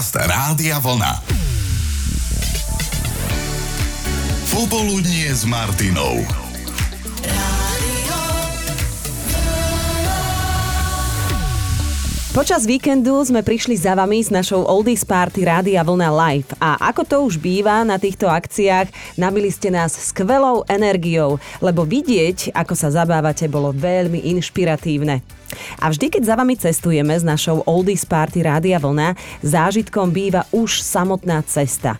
Podcast Rádia Vlna. Popoludnie s Martinou. Počas víkendu sme prišli za vami s našou Oldies Party Rádia Vlna Live a ako to už býva na týchto akciách, nabili ste nás skvelou energiou, lebo vidieť, ako sa zabávate, bolo veľmi inšpiratívne. A vždy, keď za vami cestujeme s našou Oldies Party Rádia Vlna, zážitkom býva už samotná cesta.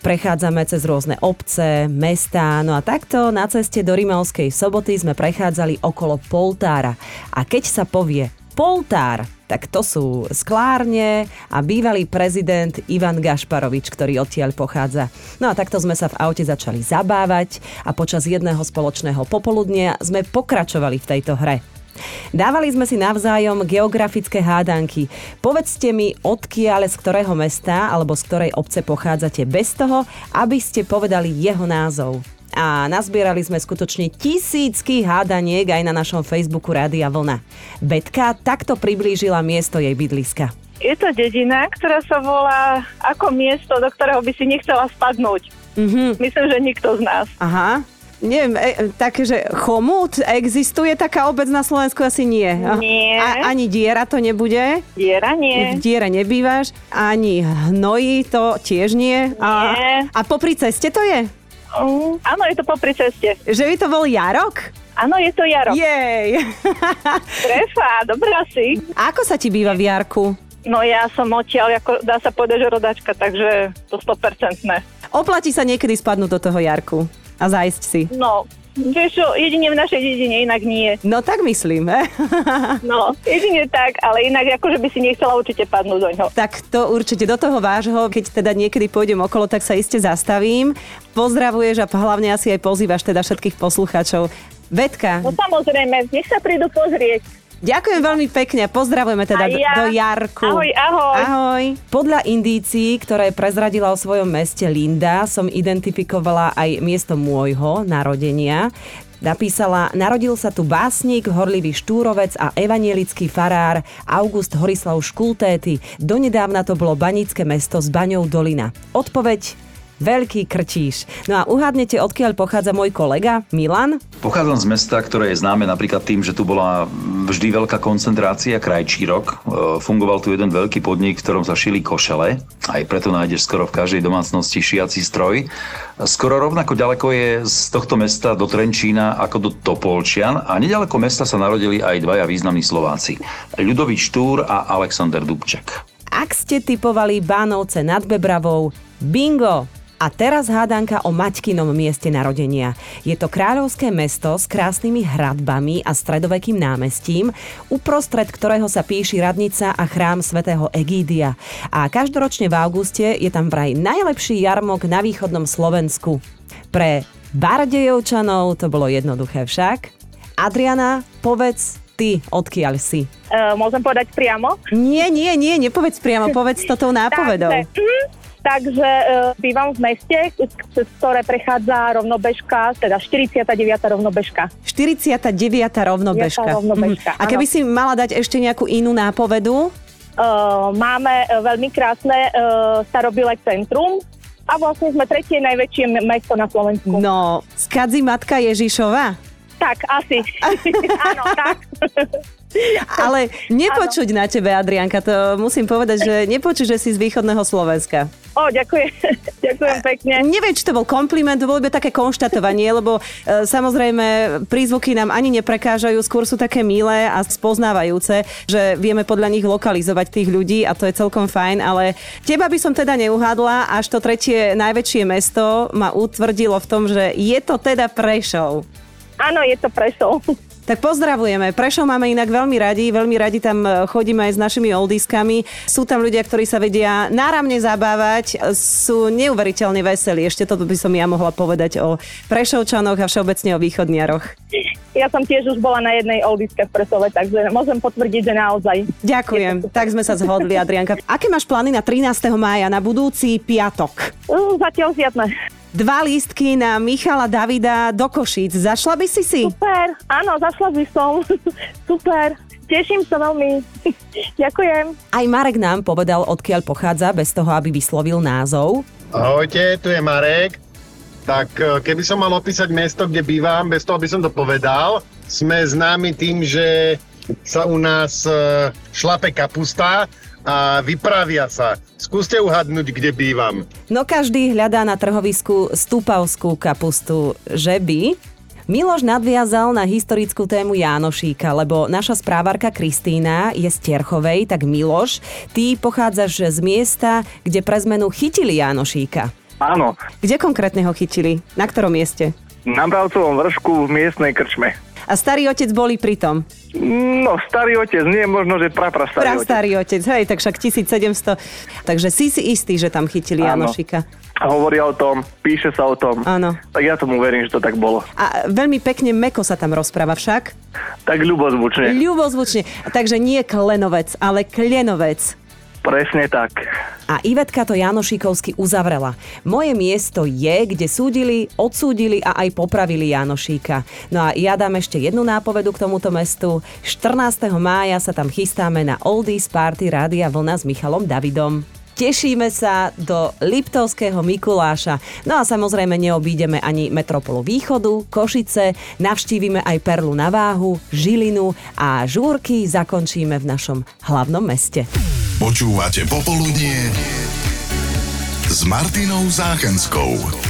Prechádzame cez rôzne obce, mestá, no a takto na ceste do Rimavskej soboty sme prechádzali okolo Poltára. A keď sa povie Poltár, tak to sú sklárne a bývalý prezident Ivan Gašparovič, ktorý odtiaľ pochádza. No a takto sme sa v aute začali zabávať a počas jedného spoločného popoludnia sme pokračovali v tejto hre. Dávali sme si navzájom geografické hádanky. Povedzte mi, odkiaľ, z ktorého mesta alebo z ktorej obce pochádzate bez toho, aby ste povedali jeho názov a nazbierali sme skutočne tisícky hádaniek aj na našom Facebooku Rádia Vlna. Betka takto priblížila miesto jej bydliska. Je to dedina, ktorá sa volá ako miesto, do ktorého by si nechcela spadnúť. Mm-hmm. Myslím, že nikto z nás. Aha, neviem, e, také, že chomut, existuje taká obec na Slovensku? Asi nie. Nie. A, ani diera to nebude? Diera nie. V diere nebývaš? Ani hnoji to tiež nie? A, Nie. a popri ceste to je? Mm, áno, je to popri ceste. Že by to bol Jarok? Áno, je to Jaro. Jej! Trefa, dobrá si. Ako sa ti býva v Jarku? No ja som odtiaľ, ako dá sa povedať, že rodačka, takže to 100%. Oplatí sa niekedy spadnúť do toho Jarku a zájsť si. No, vieš čo, jedine v našej dedine, inak nie. No tak myslím, he? No, jedine tak, ale inak akože by si nechcela určite padnúť do ňoho. Tak to určite do toho vášho, keď teda niekedy pôjdem okolo, tak sa iste zastavím. Pozdravuješ a hlavne asi aj pozývaš teda všetkých poslucháčov. Vetka, No samozrejme, nech sa prídu pozrieť. Ďakujem veľmi pekne pozdravujeme teda ja. do Jarku. Ahoj, ahoj. Ahoj. Podľa indícií, ktoré prezradila o svojom meste Linda, som identifikovala aj miesto môjho narodenia. Napísala, narodil sa tu básnik, horlivý štúrovec a evanielický farár August Horislav Škultéty. Donedávna to bolo banické mesto s baňou Dolina. Odpoveď Veľký krčíš. No a uhádnete, odkiaľ pochádza môj kolega Milan? Pochádzam z mesta, ktoré je známe napríklad tým, že tu bola vždy veľká koncentrácia krajčírok. E, Fungoval tu jeden veľký podnik, v ktorom sa šili košele. Aj preto nájdeš skoro v každej domácnosti šiaci stroj. Skoro rovnako ďaleko je z tohto mesta do Trenčína ako do Topolčian a nedaleko mesta sa narodili aj dvaja významní Slováci. Ľudový Štúr a Alexander Dubček. Ak ste typovali Bánovce nad Bebravou, bingo! A teraz hádanka o Maťkinom mieste narodenia. Je to kráľovské mesto s krásnymi hradbami a stredovekým námestím, uprostred ktorého sa píši radnica a chrám svätého Egídia. A každoročne v auguste je tam vraj najlepší jarmok na východnom Slovensku. Pre Bardejovčanov to bolo jednoduché však. Adriana, povedz ty, odkiaľ si. Uh, môžem povedať priamo? Nie, nie, nie, nepovedz priamo, povedz to tou nápovedou. Takže, mhm, takže uh, bývam v meste, cez ktoré prechádza rovnobežka, teda 49. rovnobežka. 49. rovnobežka. Rovnobežka, Mhm. A keby áno. si mala dať ešte nejakú inú nápovedu? Uh, máme uh, veľmi krásne uh, starobilé centrum a vlastne sme tretie najväčšie mesto na Slovensku. No, skadzi matka Ježišova. Tak, asi. Áno, tak. Ale nepočuť na tebe, Adrianka, to musím povedať, že nepočuť, že si z východného Slovenska. O, ďakujem. ďakujem pekne. Neviem, či to bol kompliment, to bolo iba také konštatovanie, lebo e, samozrejme prízvuky nám ani neprekážajú, skôr sú také milé a spoznávajúce, že vieme podľa nich lokalizovať tých ľudí a to je celkom fajn, ale teba by som teda neuhádla, až to tretie najväčšie mesto ma utvrdilo v tom, že je to teda Prešov. Áno, je to Prešov. Tak pozdravujeme. Prešov máme inak veľmi radi, veľmi radi tam e, chodíme aj s našimi oldiskami. Sú tam ľudia, ktorí sa vedia náramne zabávať, sú neuveriteľne veselí. Ešte toto by som ja mohla povedať o Prešovčanoch a všeobecne o východniaroch. Ja som tiež už bola na jednej oldiske v Presove, takže môžem potvrdiť, že naozaj. Ďakujem, tak sme sa zhodli, Adrianka. Aké máš plány na 13. mája, na budúci piatok? Uh, zatiaľ žiadne. Dva lístky na Michala Davida do Košíc. Zašla by si si? Super, áno, zašla by som. Super. Teším sa veľmi. Ďakujem. Aj Marek nám povedal, odkiaľ pochádza, bez toho, aby vyslovil názov. Ahojte, tu je Marek. Tak e, keby som mal opísať mesto, kde bývam, bez toho, aby som to povedal, sme známi tým, že sa u nás e, šlape kapusta a vypravia sa. Skúste uhadnúť, kde bývam. No každý hľadá na trhovisku stúpavskú kapustu, že by? Miloš nadviazal na historickú tému Jánošíka, lebo naša správarka Kristína je z Tierchovej, tak Miloš, ty pochádzaš z miesta, kde pre zmenu chytili Jánošíka. Áno, Kde konkrétne ho chytili? Na ktorom mieste? na Bravcovom vršku v miestnej krčme. A starý otec boli pri tom. No, starý otec, nie možno, že prapra starý Pra otec. starý otec, hej, tak však 1700. Takže si si istý, že tam chytili Áno. Janošika. A hovoria o tom, píše sa o tom. Áno. Tak ja tomu verím, že to tak bolo. A veľmi pekne meko sa tam rozpráva však. Tak ľubozvučne. Ľubozvučne. Takže nie klenovec, ale klenovec. Presne tak. A Ivetka to Janošíkovsky uzavrela. Moje miesto je, kde súdili, odsúdili a aj popravili Janošíka. No a ja dám ešte jednu nápovedu k tomuto mestu. 14. mája sa tam chystáme na Oldies Party Rádia Vlna s Michalom Davidom. Tešíme sa do Liptovského Mikuláša. No a samozrejme neobídeme ani Metropolu Východu, Košice, navštívime aj Perlu na váhu, Žilinu a žúrky zakončíme v našom hlavnom meste. Počúvate Popoludnie s Martinou Záchenskou.